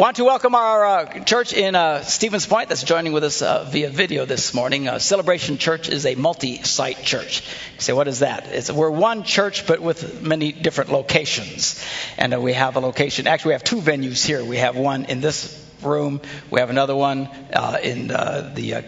Want to welcome our uh, church in uh, Stevens Point that's joining with us uh, via video this morning. Uh, Celebration Church is a multi-site church. You say, what is that? It's, we're one church, but with many different locations. And uh, we have a location. Actually, we have two venues here. We have one in this room. We have another one uh, in the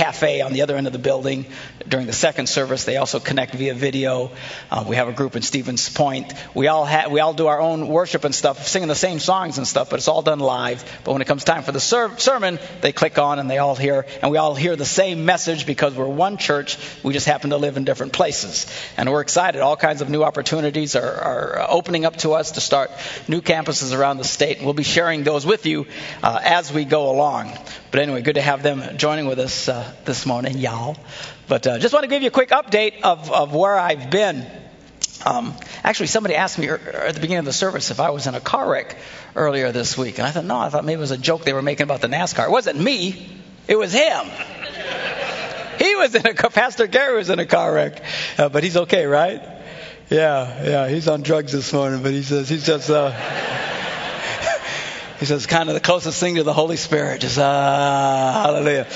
cafe on the other end of the building during the second service. They also connect via video. Uh, we have a group in Stevens Point. We all ha- we all do our own worship and stuff, singing the same songs and stuff, but it's all done live. But when it comes time for the ser- sermon, they click on and they all hear, and we all hear the same message because we're one church. We just happen to live in different places, and we're excited. All kinds of new opportunities are, are opening up to us to start new campuses around the state, and we'll be sharing those with you uh, as we go along. But anyway, good to have them joining with us uh, this morning, y'all. But uh, just want to give you a quick update of, of where I've been. Um, actually, somebody asked me at the beginning of the service if I was in a car wreck earlier this week. And I thought, no, I thought maybe it was a joke they were making about the NASCAR. It wasn't me, it was him. he was in a car, Pastor Gary was in a car wreck. Uh, but he's okay, right? Yeah, yeah, he's on drugs this morning, but he says he's just. He says, kind of the closest thing to the Holy Spirit. Just, uh, hallelujah.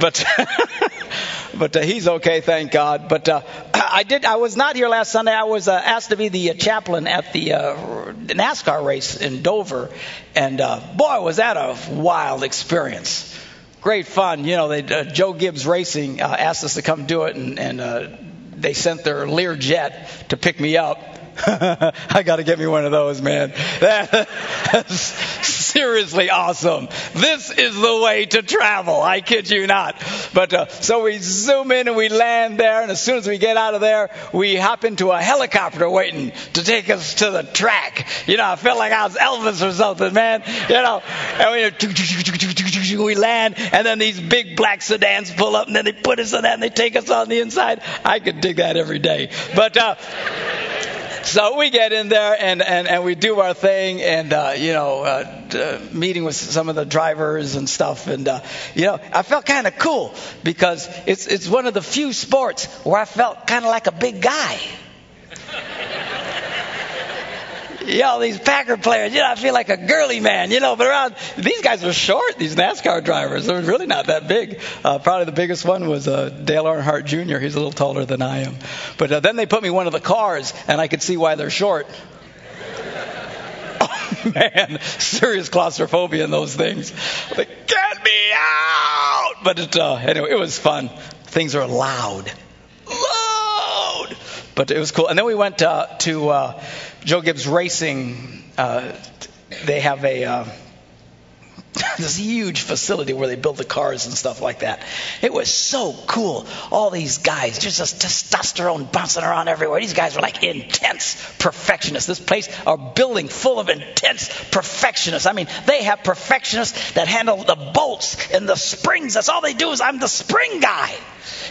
But, but uh, he's okay, thank God. But uh, I did. I was not here last Sunday. I was uh, asked to be the uh, chaplain at the uh, NASCAR race in Dover, and uh, boy, was that a wild experience. Great fun. You know, they, Joe Gibbs Racing asked us to come do it, and, and they sent their Learjet to pick me up. I got to get me one of those, man. That's seriously awesome. This is the way to travel. I kid you not. But uh, so we zoom in and we land there, and as soon as we get out of there, we hop into a helicopter waiting to take us to the track. You know, I felt like I was Elvis or something, man. You know, and we, we land, and then these big black sedans pull up, and then they put us in that, and they take us on the inside. I could dig that every day. But. Uh, so we get in there and, and, and we do our thing and, uh, you know, uh, uh, meeting with some of the drivers and stuff. And, uh, you know, I felt kind of cool because it's, it's one of the few sports where I felt kind of like a big guy you know, these Packer players, you know, I feel like a girly man, you know, but around, these guys are short, these NASCAR drivers. They're really not that big. Uh, probably the biggest one was uh, Dale Earnhardt Jr. He's a little taller than I am. But uh, then they put me one of the cars, and I could see why they're short. oh, man, serious claustrophobia in those things. Like, get me out! But it, uh, anyway, it was fun. Things are loud. Loud! But it was cool. And then we went uh, to uh, Joe Gibbs Racing, uh, they have a uh, this huge facility where they build the cars and stuff like that. It was so cool. All these guys, just this testosterone bouncing around everywhere. These guys were like intense perfectionists. This place, a building full of intense perfectionists. I mean, they have perfectionists that handle the bolts and the springs. That's all they do is I'm the spring guy.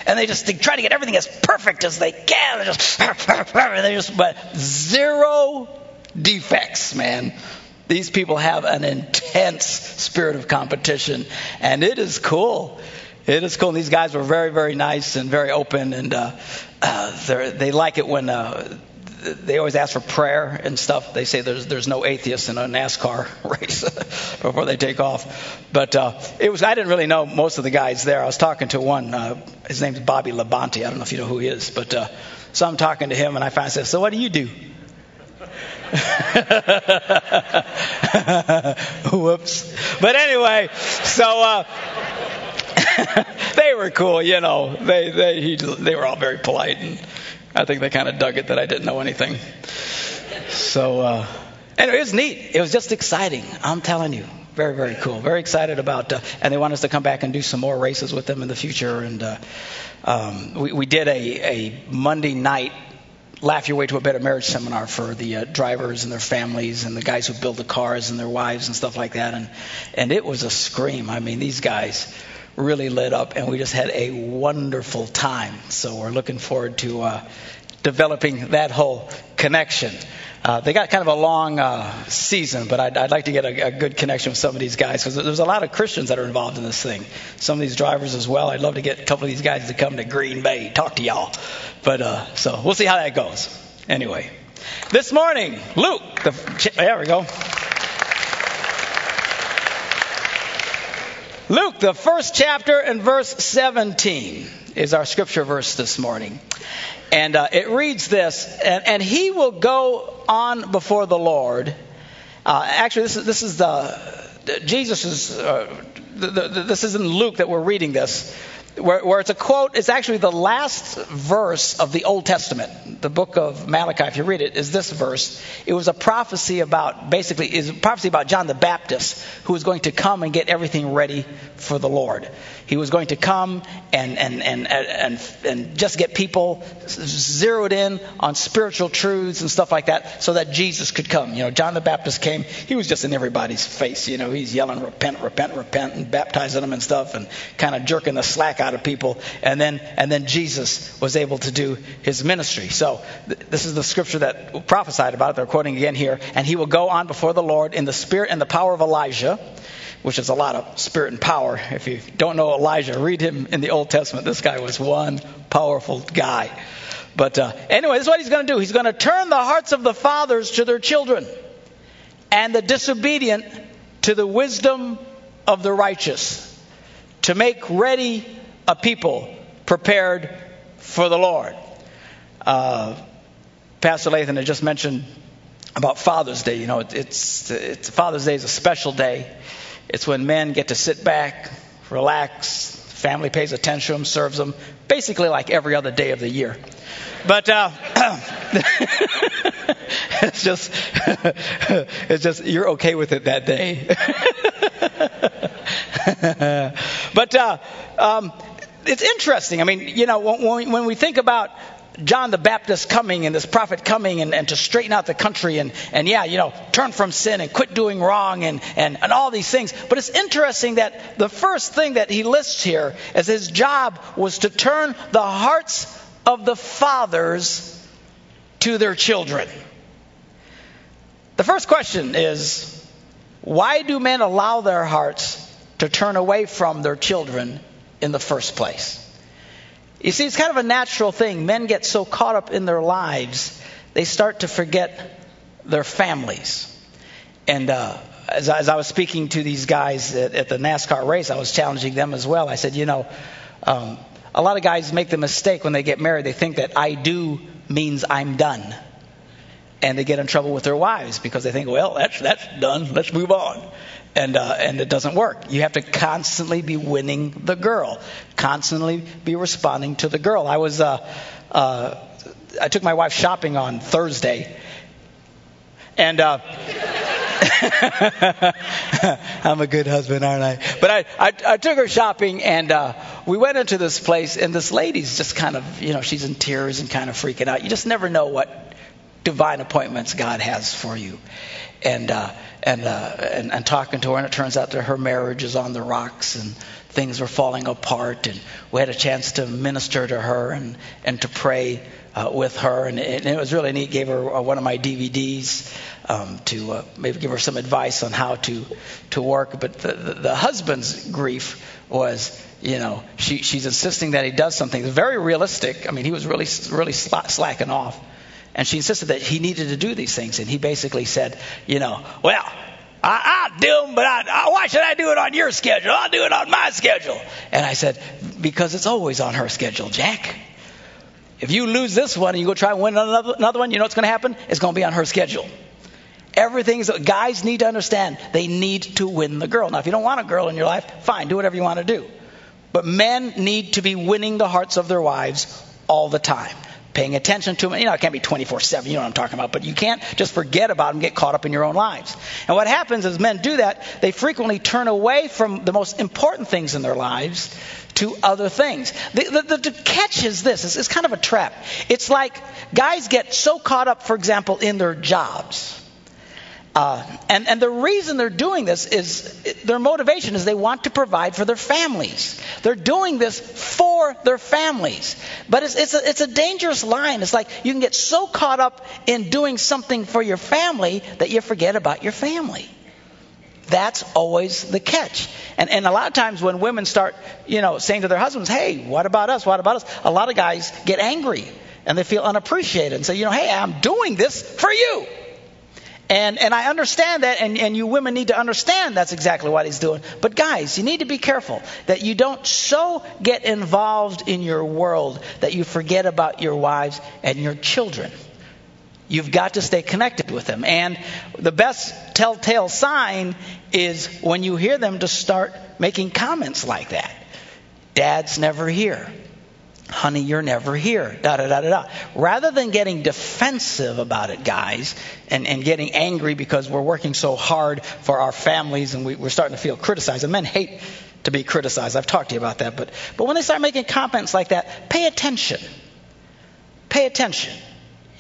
And they just they try to get everything as perfect as they can. They just, they just but zero defects, man. These people have an intense spirit of competition, and it is cool. It is cool. And these guys were very, very nice and very open, and uh, uh, they like it when uh, they always ask for prayer and stuff. They say there's there's no atheists in a NASCAR race before they take off. But uh, it was I didn't really know most of the guys there. I was talking to one. Uh, his name's Bobby Labonte. I don't know if you know who he is, but uh, so I'm talking to him, and I finally said, "So what do you do?" Whoops. But anyway, so uh, they were cool, you know. They they he, they were all very polite, and I think they kind of dug it that I didn't know anything. So uh, anyway, it was neat. It was just exciting. I'm telling you. Very, very cool. Very excited about, uh, and they want us to come back and do some more races with them in the future. And uh, um, we, we did a, a Monday night Laugh Your Way to a Better Marriage seminar for the uh, drivers and their families and the guys who build the cars and their wives and stuff like that. And, and it was a scream. I mean, these guys really lit up, and we just had a wonderful time. So we're looking forward to uh, developing that whole connection. Uh, they got kind of a long uh, season, but I'd, I'd, like to get a, a, good connection with some of these guys because there's a lot of Christians that are involved in this thing. Some of these drivers as well. I'd love to get a couple of these guys to come to Green Bay, talk to y'all. But uh, so we'll see how that goes. Anyway, this morning, Luke, the, there we go. Luke, the first chapter and verse 17 is our scripture verse this morning. And uh, it reads this, and, and, he will go on before the Lord. Uh, actually, this is, this is the, Jesus is, uh, the, the, this is in Luke that we're reading this where, where, it's a quote. It's actually the last verse of the Old Testament. The book of Malachi, if you read it, is this verse. It was a prophecy about, basically, is a prophecy about John the Baptist, who was going to come and get everything ready for the Lord. He was going to come and, and, and, and, and just get people zeroed in on spiritual truths and stuff like that so that Jesus could come. You know, John the Baptist came, he was just in everybody's face. You know, he's yelling, repent, repent, repent, and baptizing them and stuff and kind of jerking the slack out of people. And then, and then Jesus was able to do his ministry. So th- this is the scripture that prophesied about it. They're quoting again here. And he will go on before the Lord in the spirit and the power of Elijah which is a lot of spirit and power. If you don't know Elijah, read him in the Old Testament. This guy was one powerful guy. But uh, anyway, this is what he's going to do. He's going to turn the hearts of the fathers to their children, and the disobedient to the wisdom of the righteous, to make ready a people prepared for the Lord. Uh, Pastor Lathan had just mentioned about Father's Day. You know, it's, it's Father's Day is a special day. It's when men get to sit back, relax, family pays attention to them, serves them, basically like every other day of the year. But uh, it's just, it's just you're okay with it that day. but uh, um, it's interesting. I mean, you know, when, when we think about John the Baptist coming and this prophet coming and, and to straighten out the country and, and yeah, you know, turn from sin and quit doing wrong and, and, and all these things. But it's interesting that the first thing that he lists here as his job was to turn the hearts of the fathers to their children. The first question is why do men allow their hearts to turn away from their children in the first place? You see, it's kind of a natural thing. Men get so caught up in their lives, they start to forget their families. And uh, as, as, I was speaking to these guys at, at, the NASCAR race, I was challenging them as well. I said, you know, um, a lot of guys make the mistake when they get married. They think that I do means I'm done. And they get in trouble with their wives because they think, well, that's, that's done. Let's move on and uh, and it doesn't work. You have to constantly be winning the girl, constantly be responding to the girl. I was uh, uh, I took my wife shopping on Thursday, and. Uh, I'm a good husband, aren't I? But I, I, I took her shopping and uh, we went into this place, and this lady's just kind of, you know, she's in tears and kind of freaking out. You just never know what divine appointments God has for you. And uh, and, uh, and, and talking to her, and it turns out that her marriage is on the rocks and things were falling apart. And we had a chance to minister to her and, and to pray uh, with her, and it, and it, was really neat. Gave her uh, one of my DVDs um, to uh, maybe give her some advice on how to to work. But the, the, the husband's grief was, you know, she, she's insisting that he does something very realistic. I mean, he was really really slacking off. And she insisted that he needed to do these things. And he basically said, you know, well, I, will do them, but I, I, why should I do it on your schedule? I'll do it on my schedule. And I said, because it's always on her schedule, Jack. If you lose this one and you go try and win another, another one, you know what's going to happen? It's going to be on her schedule. Everything's guys need to understand they need to win the girl. Now, if you don't want a girl in your life, fine, do whatever you want to do. But men need to be winning the hearts of their wives all the time paying attention to them. You know, it can't be 24 7, you know what I'm talking about, but you can't just forget about them, get caught up in your own lives. And what happens is men do that, they frequently turn away from the most important things in their lives to other things. The, the, the catch is this it's, it's kind of a trap. It's like guys get so caught up, for example, in their jobs uh, and, and the reason they're doing this is their motivation is they want to provide for their families. They're doing this for their families. But it's, it's, a, it's a dangerous line. It's like you can get so caught up in doing something for your family that you forget about your family. That's always the catch. And, and a lot of times when women start, you know, saying to their husbands, hey, what about us? What about us? A lot of guys get angry and they feel unappreciated and say, you know, hey, I'm doing this for you. And, and I understand that, and, and you women need to understand that's exactly what he's doing. But guys, you need to be careful that you don't so get involved in your world that you forget about your wives and your children. You've got to stay connected with them. And the best telltale sign is when you hear them to start making comments like that. Dad's never here honey, you're never here, da da da da da. Rather than getting defensive about it, guys, and, and getting angry because we're working so hard for our families and we, we're starting to feel criticized. And men hate to be criticized. I've talked to you about that. But, but when they start making comments like that, pay attention. Pay attention.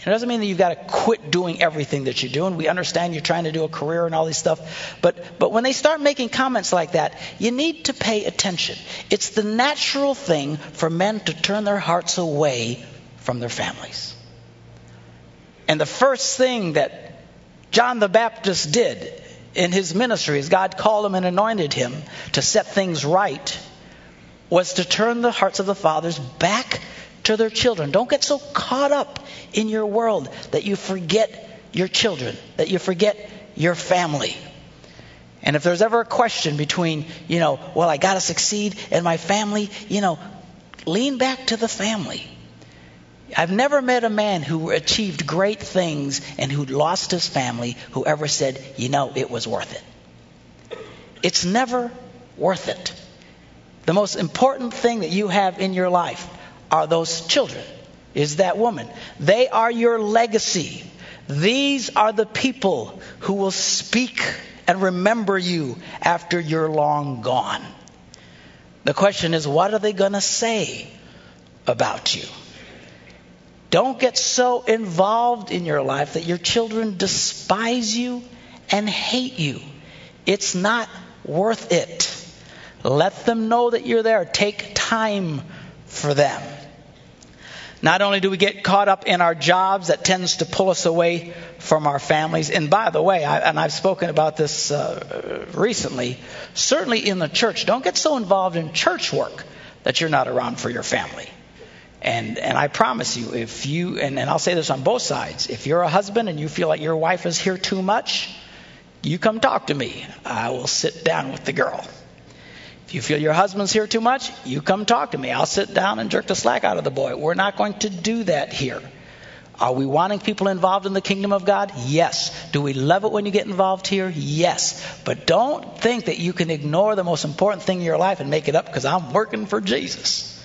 It doesn't mean that you've got to quit doing everything that you're doing. We understand you're trying to do a career and all this stuff. But, but when they start making comments like that, you need to pay attention. It's the natural thing for men to turn their hearts away from their families. And the first thing that John the Baptist did in his ministry, as God called him and anointed him to set things right, was to turn the hearts of the fathers back to their children. Don't get so caught up in your world that you forget your children, that you forget your family. And if there's ever a question between, you know, well, I got to succeed and my family, you know, lean back to the family. I've never met a man who achieved great things and who lost his family who ever said, you know, it was worth it. It's never worth it. The most important thing that you have in your life are those children is that woman. They are your legacy. These are the people who will speak and remember you after you're long gone. The question is, what are they going to say about you? Don't get so involved in your life that your children despise you and hate you. It's not worth it. Let them know that you're there. Take time for them. Not only do we get caught up in our jobs, that tends to pull us away from our families. And by the way, I, and I've spoken about this uh, recently, certainly in the church, don't get so involved in church work that you're not around for your family. And, and I promise you, if you, and, and I'll say this on both sides, if you're a husband and you feel like your wife is here too much, you come talk to me. I will sit down with the girl. If you feel your husband's here too much, you come talk to me. I'll sit down and jerk the slack out of the boy. We're not going to do that here. Are we wanting people involved in the kingdom of God? Yes. Do we love it when you get involved here? Yes. But don't think that you can ignore the most important thing in your life and make it up because I'm working for Jesus.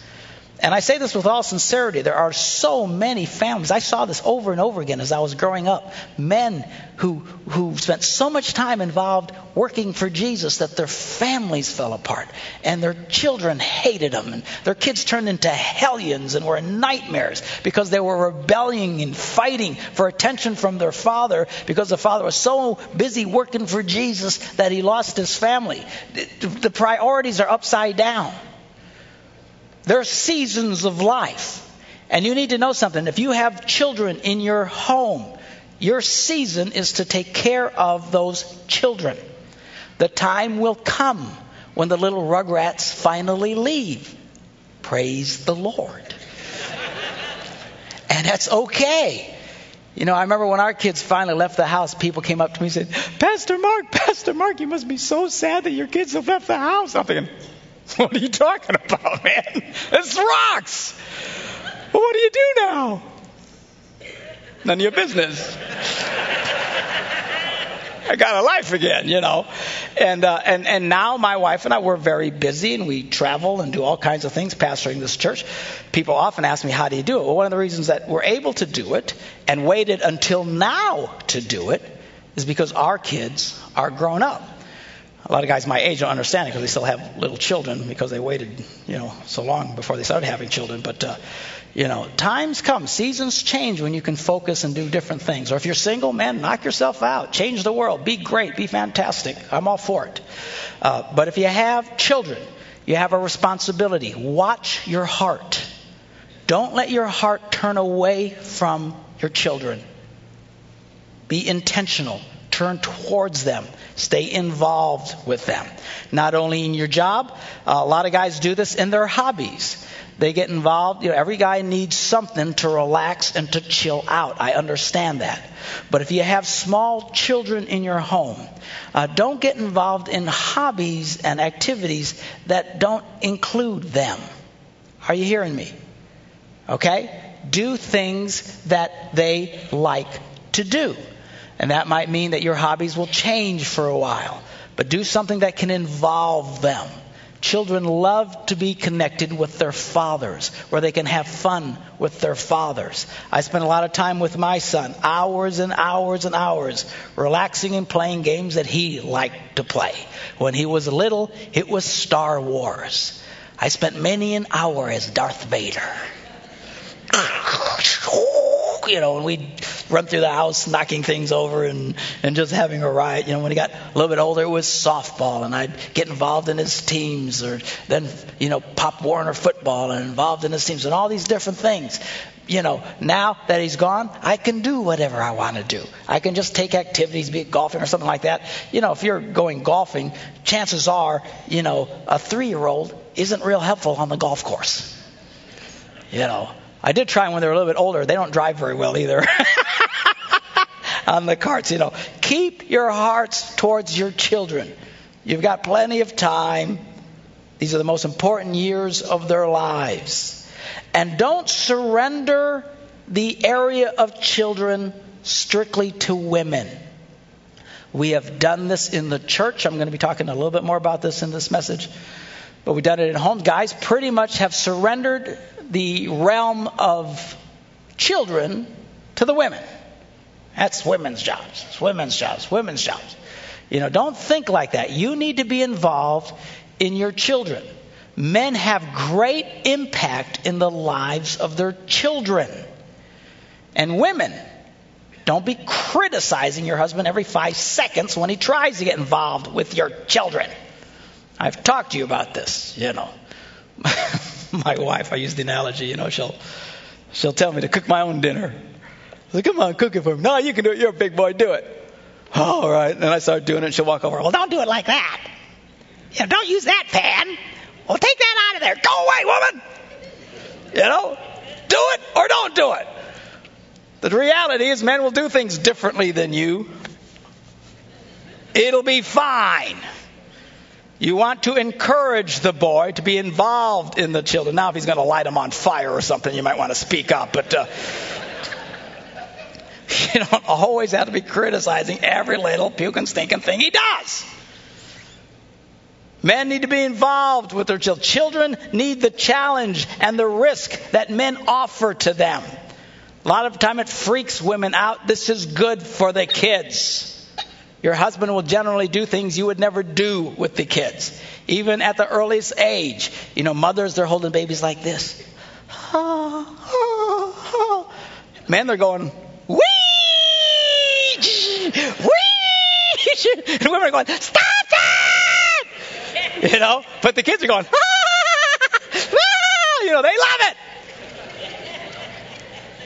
And I say this with all sincerity. There are so many families. I saw this over and over again as I was growing up. Men who, who spent so much time involved working for Jesus that their families fell apart. And their children hated them. And their kids turned into hellions and were nightmares because they were rebelling and fighting for attention from their father because the father was so busy working for Jesus that he lost his family. The priorities are upside down. There are seasons of life. And you need to know something. If you have children in your home, your season is to take care of those children. The time will come when the little rugrats finally leave. Praise the Lord. and that's okay. You know, I remember when our kids finally left the house, people came up to me and said, Pastor Mark, Pastor Mark, you must be so sad that your kids have left the house. I'm thinking, What are you talking about, man? It's rocks. Well, what do you do now? None of your business. I got a life again, you know. And, uh, and, and now my wife and I, we're very busy and we travel and do all kinds of things pastoring this church. People often ask me, how do you do it? Well, one of the reasons that we're able to do it and waited until now to do it is because our kids are grown up a lot of guys my age don't understand it because they still have little children because they waited, you know, so long before they started having children. But, uh, you know, times come, seasons change when you can focus and do different things. Or if you're single, man, knock yourself out, change the world, be great, be fantastic. I'm all for it. Uh, but if you have children, you have a responsibility. Watch your heart. Don't let your heart turn away from your children. Be intentional Turn towards them. Stay involved with them. Not only in your job, a lot of guys do this in their hobbies. They get involved. You know, every guy needs something to relax and to chill out. I understand that. But if you have small children in your home, uh, don't get involved in hobbies and activities that don't include them. Are you hearing me? Okay? Do things that they like to do. And that might mean that your hobbies will change for a while. But do something that can involve them. Children love to be connected with their fathers, where they can have fun with their fathers. I spent a lot of time with my son, hours and hours and hours, relaxing and playing games that he liked to play. When he was little, it was Star Wars. I spent many an hour as Darth Vader. You know, and we'd run through the house, knocking things over and, and just having a riot. You know, when he got a little bit older, it was softball, and I'd get involved in his teams, or then, you know, Pop Warner football and involved in his teams, and all these different things. You know, now that he's gone, I can do whatever I want to do. I can just take activities, be it golfing or something like that. You know, if you're going golfing, chances are, you know, a three year old isn't real helpful on the golf course. You know, I did try when they were a little bit older. They don't drive very well either. on the carts, you know. Keep your hearts towards your children. You've got plenty of time. These are the most important years of their lives. And don't surrender the area of children strictly to women. We have done this in the church. I'm going to be talking a little bit more about this in this message. But we've done it at home. Guys pretty much have surrendered the realm of children to the women. That's women's jobs. It's women's jobs. Women's jobs. You know, don't think like that. You need to be involved in your children. Men have great impact in the lives of their children. And women, don't be criticizing your husband every five seconds when he tries to get involved with your children. I've talked to you about this, you know. my wife, I use the analogy, you know, she'll she'll tell me to cook my own dinner. I say, come on, cook it for me. No, you can do it. You're a big boy. Do it. All right. And I start doing it, and she'll walk over. Well, don't do it like that. You know, don't use that pan. Well, take that out of there. Go away, woman. You know, do it or don't do it. The reality is, men will do things differently than you. It'll be fine. You want to encourage the boy to be involved in the children. Now, if he's going to light them on fire or something, you might want to speak up. But uh, you don't always have to be criticizing every little puking, stinking thing he does. Men need to be involved with their children. Children need the challenge and the risk that men offer to them. A lot of time it freaks women out. This is good for the kids. Your husband will generally do things you would never do with the kids, even at the earliest age. You know, mothers, they're holding babies like this. Man, they're going, wee, wee, and women are going, stop it! You know, but the kids are going, you know, they love it.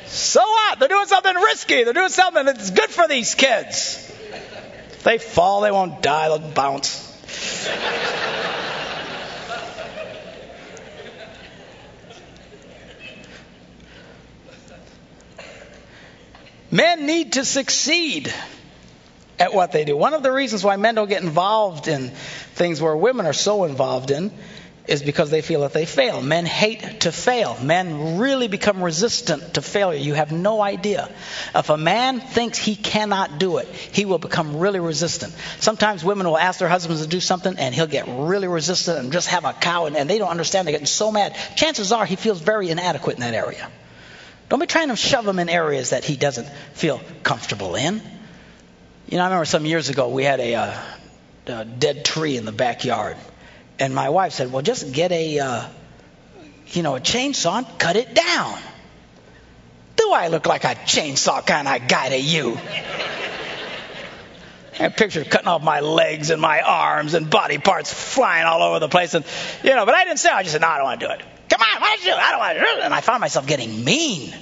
So what? They're doing something risky. They're doing something that's good for these kids. They fall, they won't die, they'll bounce. Men need to succeed at what they do. One of the reasons why men don't get involved in things where women are so involved in is because they feel that they fail. Men hate to fail. Men really become resistant to failure. You have no idea. If a man thinks he cannot do it, he will become really resistant. Sometimes women will ask their husbands to do something and he'll get really resistant and just have a cow and, and they don't understand. They're getting so mad. Chances are he feels very inadequate in that area. Don't be trying to shove him in areas that he doesn't feel comfortable in. You know, I remember some years ago we had a, uh, a dead tree in the backyard, and my wife said, "Well, just get a, uh, you know, a chainsaw and cut it down." Do I look like a chainsaw kind of guy to you? I have pictures cutting off my legs and my arms and body parts flying all over the place, and you know, but I didn't say. I just said, "No, I don't want to do it." Come on, why don't you? I don't want to do it. And I found myself getting mean.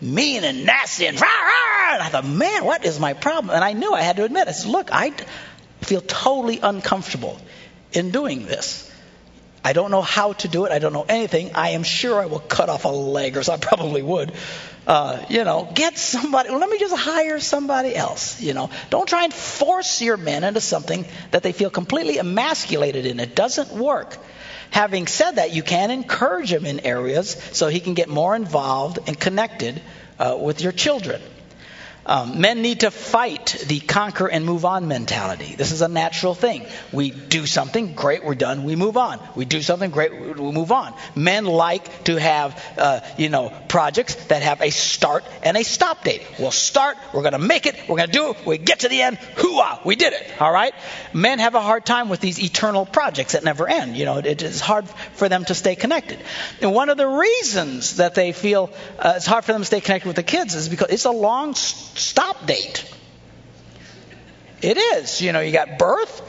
mean and nasty and rah, rah. And I thought, man, what is my problem? And I knew I had to admit, I said, look, I feel totally uncomfortable in doing this. I don't know how to do it. I don't know anything. I am sure I will cut off a leg, or so I probably would. Uh, you know, get somebody. Let me just hire somebody else. You know, don't try and force your men into something that they feel completely emasculated in. It doesn't work. Having said that, you can encourage him in areas so he can get more involved and connected uh, with your children. Um, men need to fight the conquer and move on mentality. This is a natural thing. We do something, great, we're done, we move on. We do something, great, we move on. Men like to have, uh, you know, projects that have a start and a stop date. We'll start, we're going to make it, we're going to do it, we get to the end, hooah, we did it. All right? Men have a hard time with these eternal projects that never end. You know, it is hard for them to stay connected. And one of the reasons that they feel uh, it's hard for them to stay connected with the kids is because it's a long stop date. It is. You know, you got birth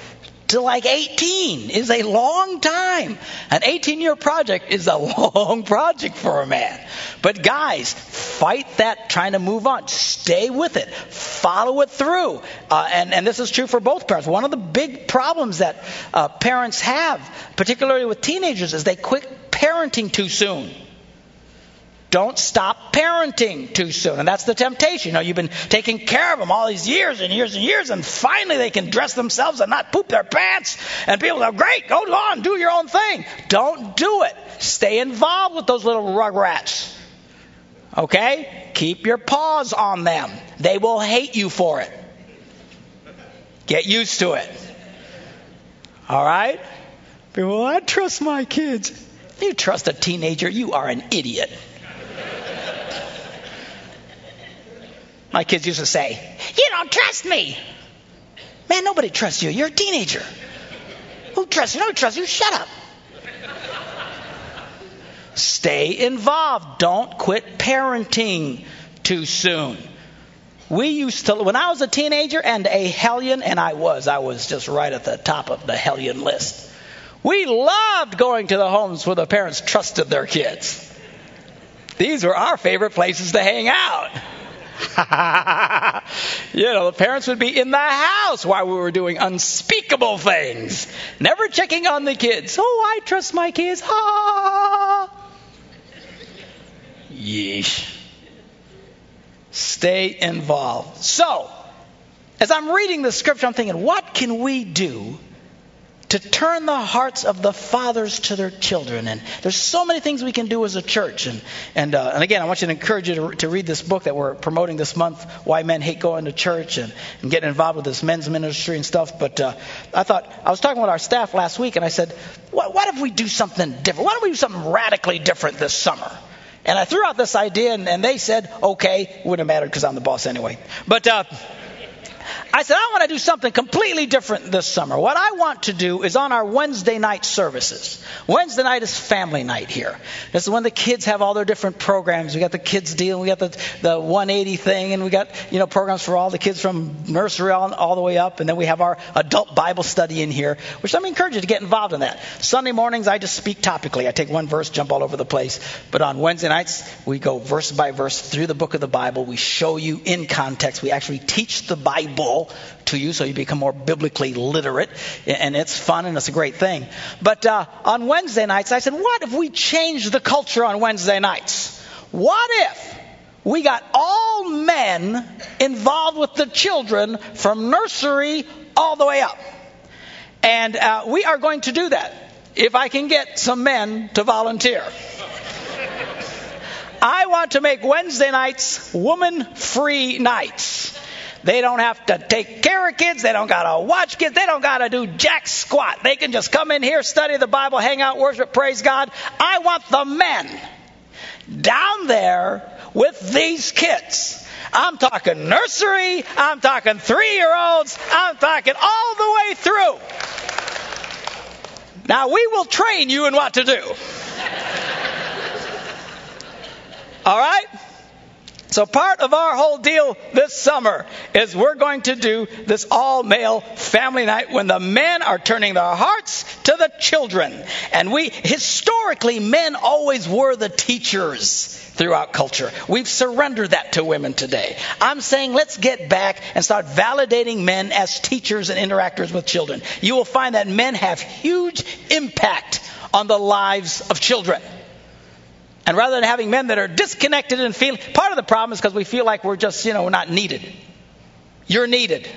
to like 18 is a long time. An 18 year project is a long project for a man. But guys, fight that trying to move on. Stay with it. Follow it through. Uh, and, and this is true for both parents. One of the big problems that uh, parents have, particularly with teenagers, is they quit parenting too soon. Don't stop parenting too soon. And that's the temptation. You know, you've been taking care of them all these years and years and years, and finally they can dress themselves and not poop their pants. And people go, great, go on, do your own thing. Don't do it. Stay involved with those little rugrats. Okay? Keep your paws on them. They will hate you for it. Get used to it. All right? People, I trust my kids. You trust a teenager, you are an idiot. My kids used to say, You don't trust me. Man, nobody trusts you. You're a teenager. Who trusts you? Nobody trusts you. Shut up. Stay involved. Don't quit parenting too soon. We used to, when I was a teenager and a hellion, and I was, I was just right at the top of the hellion list. We loved going to the homes where the parents trusted their kids. These were our favorite places to hang out. you know, the parents would be in the house while we were doing unspeakable things, never checking on the kids. Oh, I trust my kids. Ha! Yeesh. Stay involved. So, as I'm reading the scripture, I'm thinking, what can we do to turn the hearts of the fathers to their children. And there's so many things we can do as a church. And and, uh, and again, I want you to encourage you to, to, read this book that we're promoting this month, Why Men Hate Going to Church, and, and getting involved with this men's ministry and stuff. But uh, I thought, I was talking with our staff last week, and I said, what, what if we do something different? Why don't we do something radically different this summer? And I threw out this idea, and, and they said, okay. Wouldn't have mattered because I'm the boss anyway. But. Uh, I said, I want to do something completely different this summer. What I want to do is on our Wednesday night services. Wednesday night is family night here. This is when the kids have all their different programs. We got the kids deal, we got the, the 180 thing, and we got, you know, programs for all the kids from nursery all, all the way up. And then we have our adult Bible study in here, which I'm encourage you to get involved in that. Sunday mornings, I just speak topically. I take one verse, jump all over the place. But on Wednesday nights, we go verse by verse through the book of the Bible. We show you in context. We actually teach the Bible to you so you become more biblically literate. And it's fun and it's a great thing. But uh, on Wednesday nights, I said, what if we changed the culture on Wednesday nights? What if we got all men involved with the children from nursery all the way up? And uh, we are going to do that if I can get some men to volunteer. I want to make Wednesday nights woman free nights. They don't have to take care of kids. They don't got to watch kids. They don't got to do jack squat. They can just come in here, study the Bible, hang out, worship, praise God. I want the men down there with these kids. I'm talking nursery. I'm talking three year olds. I'm talking all the way through. Now, we will train you in what to do. All right? So part of our whole deal this summer is we're going to do this all male family night when the men are turning their hearts to the children. And we, historically, men always were the teachers throughout culture. We've surrendered that to women today. I'm saying let's get back and start validating men as teachers and interactors with children. You will find that men have huge impact on the lives of children. And rather than having men that are disconnected and feeling, part of the problem is because we feel like we're just, you know, we're not needed. You're needed.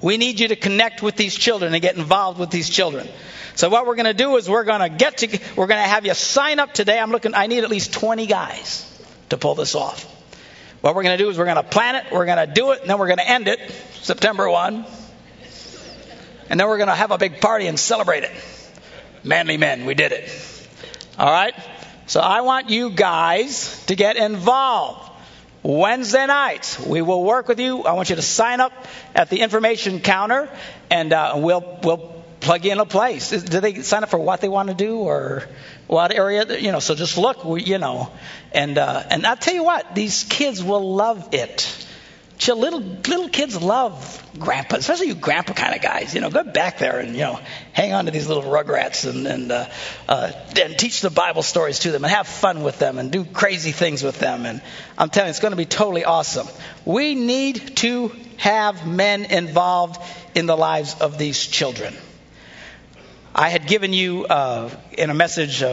We need you to connect with these children and get involved with these children. So what we're going to do is we're going to get to, we're going to have you sign up today. I'm looking, I need at least 20 guys to pull this off. What we're going to do is we're going to plan it, we're going to do it, and then we're going to end it September 1. And then we're going to have a big party and celebrate it. Manly men, we did it. All right? So I want you guys to get involved. Wednesday nights, we will work with you. I want you to sign up at the information counter, and uh, we'll we'll plug in a place. Do they sign up for what they want to do or what area? You know, so just look, you know, and uh, and I'll tell you what, these kids will love it. Little little kids love grandpa, especially you grandpa kind of guys. You know, go back there and you know hang on to these little rugrats and and uh, uh, and teach the Bible stories to them and have fun with them and do crazy things with them. And I'm telling you, it's going to be totally awesome. We need to have men involved in the lives of these children. I had given you uh, in a message uh,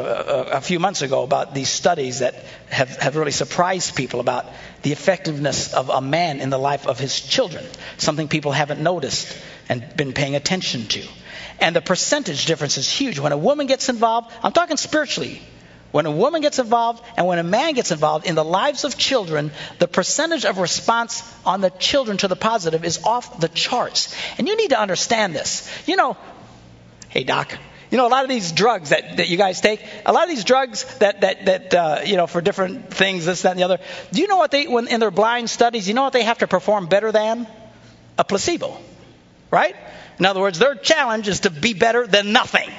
a, a, few months ago about these studies that have, have really surprised people about the effectiveness of a man in the life of his children, something people haven't noticed and been paying attention to. And the percentage difference is huge. When a woman gets involved, I'm talking spiritually, when a woman gets involved and when a man gets involved in the lives of children, the percentage of response on the children to the positive is off the charts. And you need to understand this. You know, Hey, doc. You know, a lot of these drugs that, that you guys take, a lot of these drugs that, that, that uh, you know, for different things, this, that, and the other, do you know what they, when in their blind studies, you know what they have to perform better than? A placebo. Right? In other words, their challenge is to be better than nothing.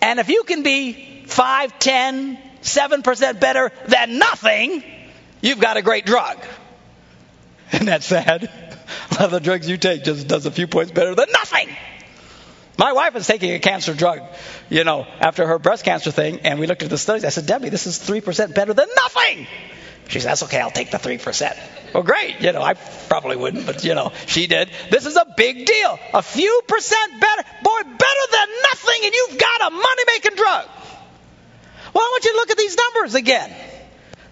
And if you can be 5, 10, 7% better than nothing, you've got a great drug. Isn't that sad? A lot of the drugs you take just does a few points better than nothing. My wife was taking a cancer drug, you know, after her breast cancer thing, and we looked at the studies. I said, Debbie, this is 3% better than nothing. She said, that's okay, I'll take the 3%. Well, great. You know, I probably wouldn't, but, you know, she did. This is a big deal. A few percent better. Boy, better than nothing, and you've got a money making drug. Well, I want you to look at these numbers again.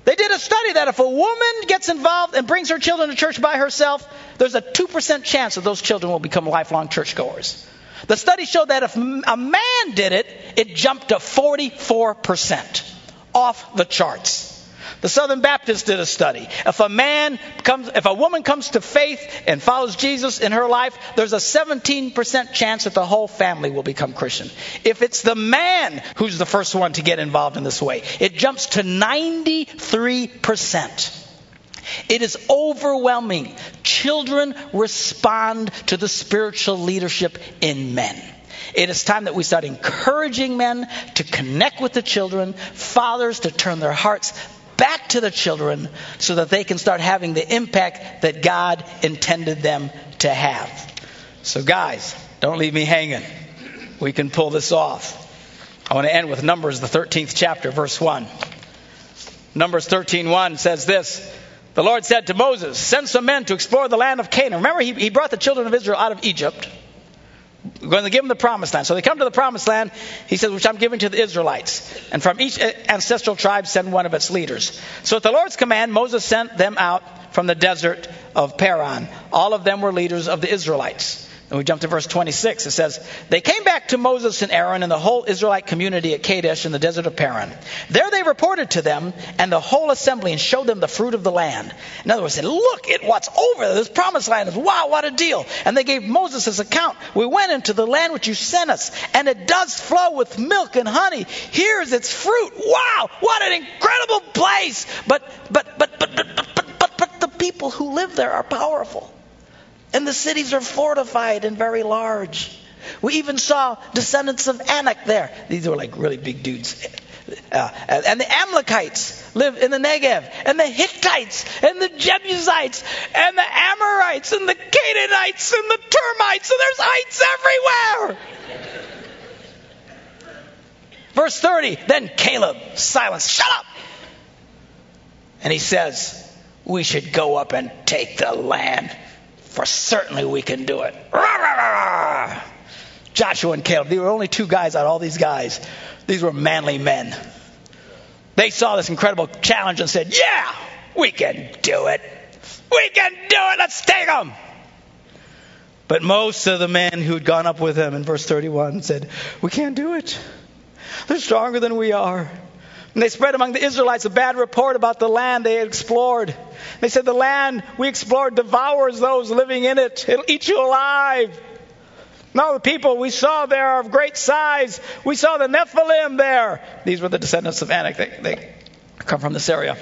They did a study that if a woman gets involved and brings her children to church by herself, there's a 2% chance that those children will become lifelong churchgoers. The study showed that if a man did it, it jumped to 44%. Off the charts. The Southern Baptists did a study. If a man comes, if a woman comes to faith and follows Jesus in her life, there's a 17% chance that the whole family will become Christian. If it's the man who's the first one to get involved in this way, it jumps to 93%. It is overwhelming. Children respond to the spiritual leadership in men. It is time that we start encouraging men to connect with the children, fathers to turn their hearts back to the children so that they can start having the impact that God intended them to have. So, guys, don't leave me hanging. We can pull this off. I want to end with Numbers, the 13th chapter, verse 1. Numbers 13:1 says this the Lord said to Moses, Send some men to explore the land of Canaan. Remember, he, he brought the children of Israel out of Egypt. We're going to give them the promised land. So they come to the promised land, he says, which I'm giving to the Israelites. And from each eh, ancestral tribe, send one of its leaders. So at the Lord's command, Moses sent them out from the desert of Paran. All of them were leaders of the Israelites. And we jump to verse 26. It says, They came back to Moses and Aaron and the whole Israelite community at Kadesh in the desert of Paran. There they reported to them and the whole assembly and showed them the fruit of the land. In other words, said, Look at what's over there. This promised land is wow, what a deal. And they gave Moses his account. We went into the land which you sent us, and it does flow with milk and honey. Here's its fruit. Wow, what an incredible place. But but but but but but, but, but the people who live there are powerful. And the cities are fortified and very large. We even saw descendants of Anak there. These were like really big dudes. Uh, and the Amalekites live in the Negev, and the Hittites, and the Jebusites, and the Amorites, and the Canaanites, and the termites, and there's ites everywhere. Verse 30, then Caleb, silence, shut up. And he says, We should go up and take the land, for certainly we can do it. Joshua and Caleb, they were only two guys out of all these guys. These were manly men. They saw this incredible challenge and said, Yeah, we can do it. We can do it. Let's take them. But most of the men who'd gone up with him in verse 31 said, We can't do it. They're stronger than we are. And they spread among the Israelites a bad report about the land they had explored. They said, The land we explored devours those living in it, it'll eat you alive. Now the people we saw there are of great size. We saw the Nephilim there. These were the descendants of Anak. They, they come from this area.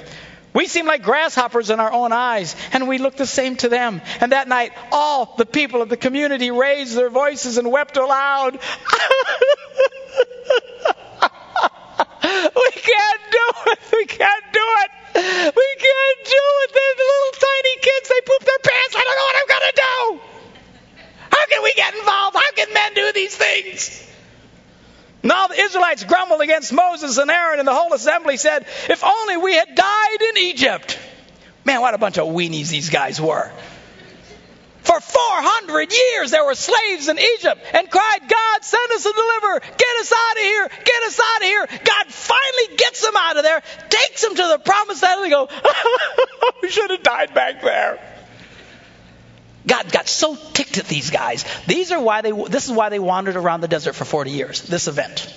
We seem like grasshoppers in our own eyes, and we look the same to them. And that night, all the people of the community raised their voices and wept aloud. we can't do it. We can't do it. We can't do it. The little tiny kids, they poop their pants. I don't know what I'm going to do. How can we get involved? How can men do these things? Now the Israelites grumbled against Moses and Aaron, and the whole assembly said, If only we had died in Egypt. Man, what a bunch of weenies these guys were. For 400 years there were slaves in Egypt and cried, God, send us a deliverer. Get us out of here. Get us out of here. God finally gets them out of there, takes them to the promised land, and they go, we should have died back there. God got so ticked at these guys. These are why they, this is why they wandered around the desert for 40 years, this event.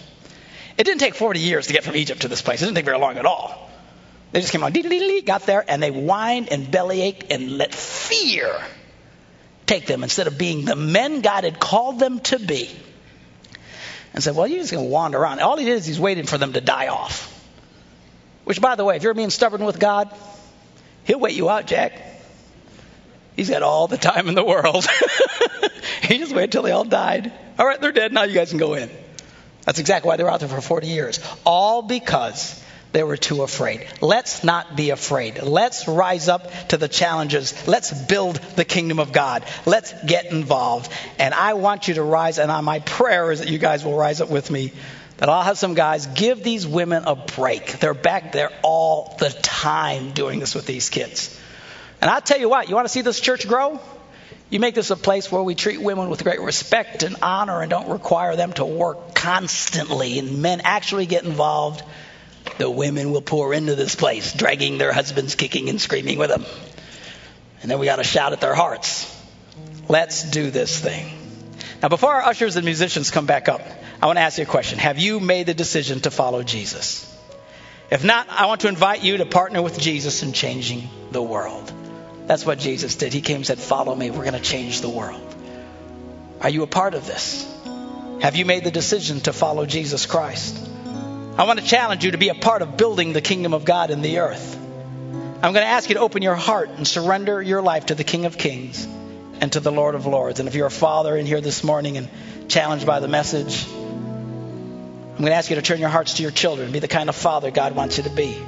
It didn't take 40 years to get from Egypt to this place. It didn't take very long at all. They just came on, got there, and they whined and bellyached and let fear take them instead of being the men God had called them to be. And said, Well, you're just going to wander around. All he did is he's waiting for them to die off. Which, by the way, if you're being stubborn with God, he'll wait you out, Jack. He's got all the time in the world. he just waited until they all died. All right, they're dead. Now you guys can go in. That's exactly why they were out there for 40 years. All because they were too afraid. Let's not be afraid. Let's rise up to the challenges. Let's build the kingdom of God. Let's get involved. And I want you to rise, and my prayer is that you guys will rise up with me. That I'll have some guys give these women a break. They're back there all the time doing this with these kids. And I'll tell you what, you want to see this church grow? You make this a place where we treat women with great respect and honor and don't require them to work constantly, and men actually get involved the women will pour into this place, dragging their husbands, kicking and screaming with them. And then we got to shout at their hearts. Let's do this thing. Now, before our ushers and musicians come back up, I want to ask you a question. Have you made the decision to follow Jesus? If not, I want to invite you to partner with Jesus in changing the world. That's what Jesus did. He came and said, Follow me. We're going to change the world. Are you a part of this? Have you made the decision to follow Jesus Christ? I want to challenge you to be a part of building the kingdom of God in the earth. I'm going to ask you to open your heart and surrender your life to the King of Kings and to the Lord of Lords. And if you're a father in here this morning and challenged by the message, I'm going to ask you to turn your hearts to your children, be the kind of father God wants you to be,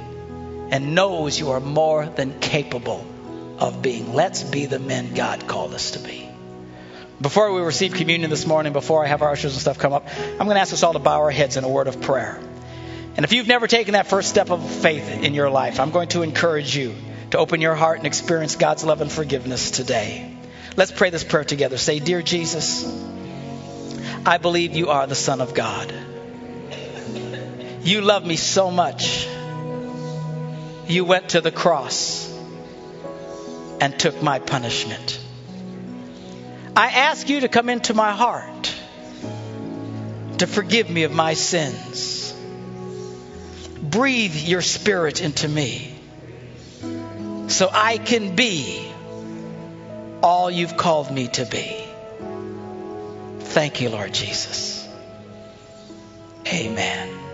and knows you are more than capable of being. Let's be the men God called us to be. Before we receive communion this morning, before I have our ushers and stuff come up, I'm going to ask us all to bow our heads in a word of prayer. And if you've never taken that first step of faith in your life, I'm going to encourage you to open your heart and experience God's love and forgiveness today. Let's pray this prayer together. Say, Dear Jesus, I believe you are the Son of God. You love me so much. You went to the cross and took my punishment. I ask you to come into my heart to forgive me of my sins breathe your spirit into me so I can be all you've called me to be. Thank you, Lord Jesus. Amen.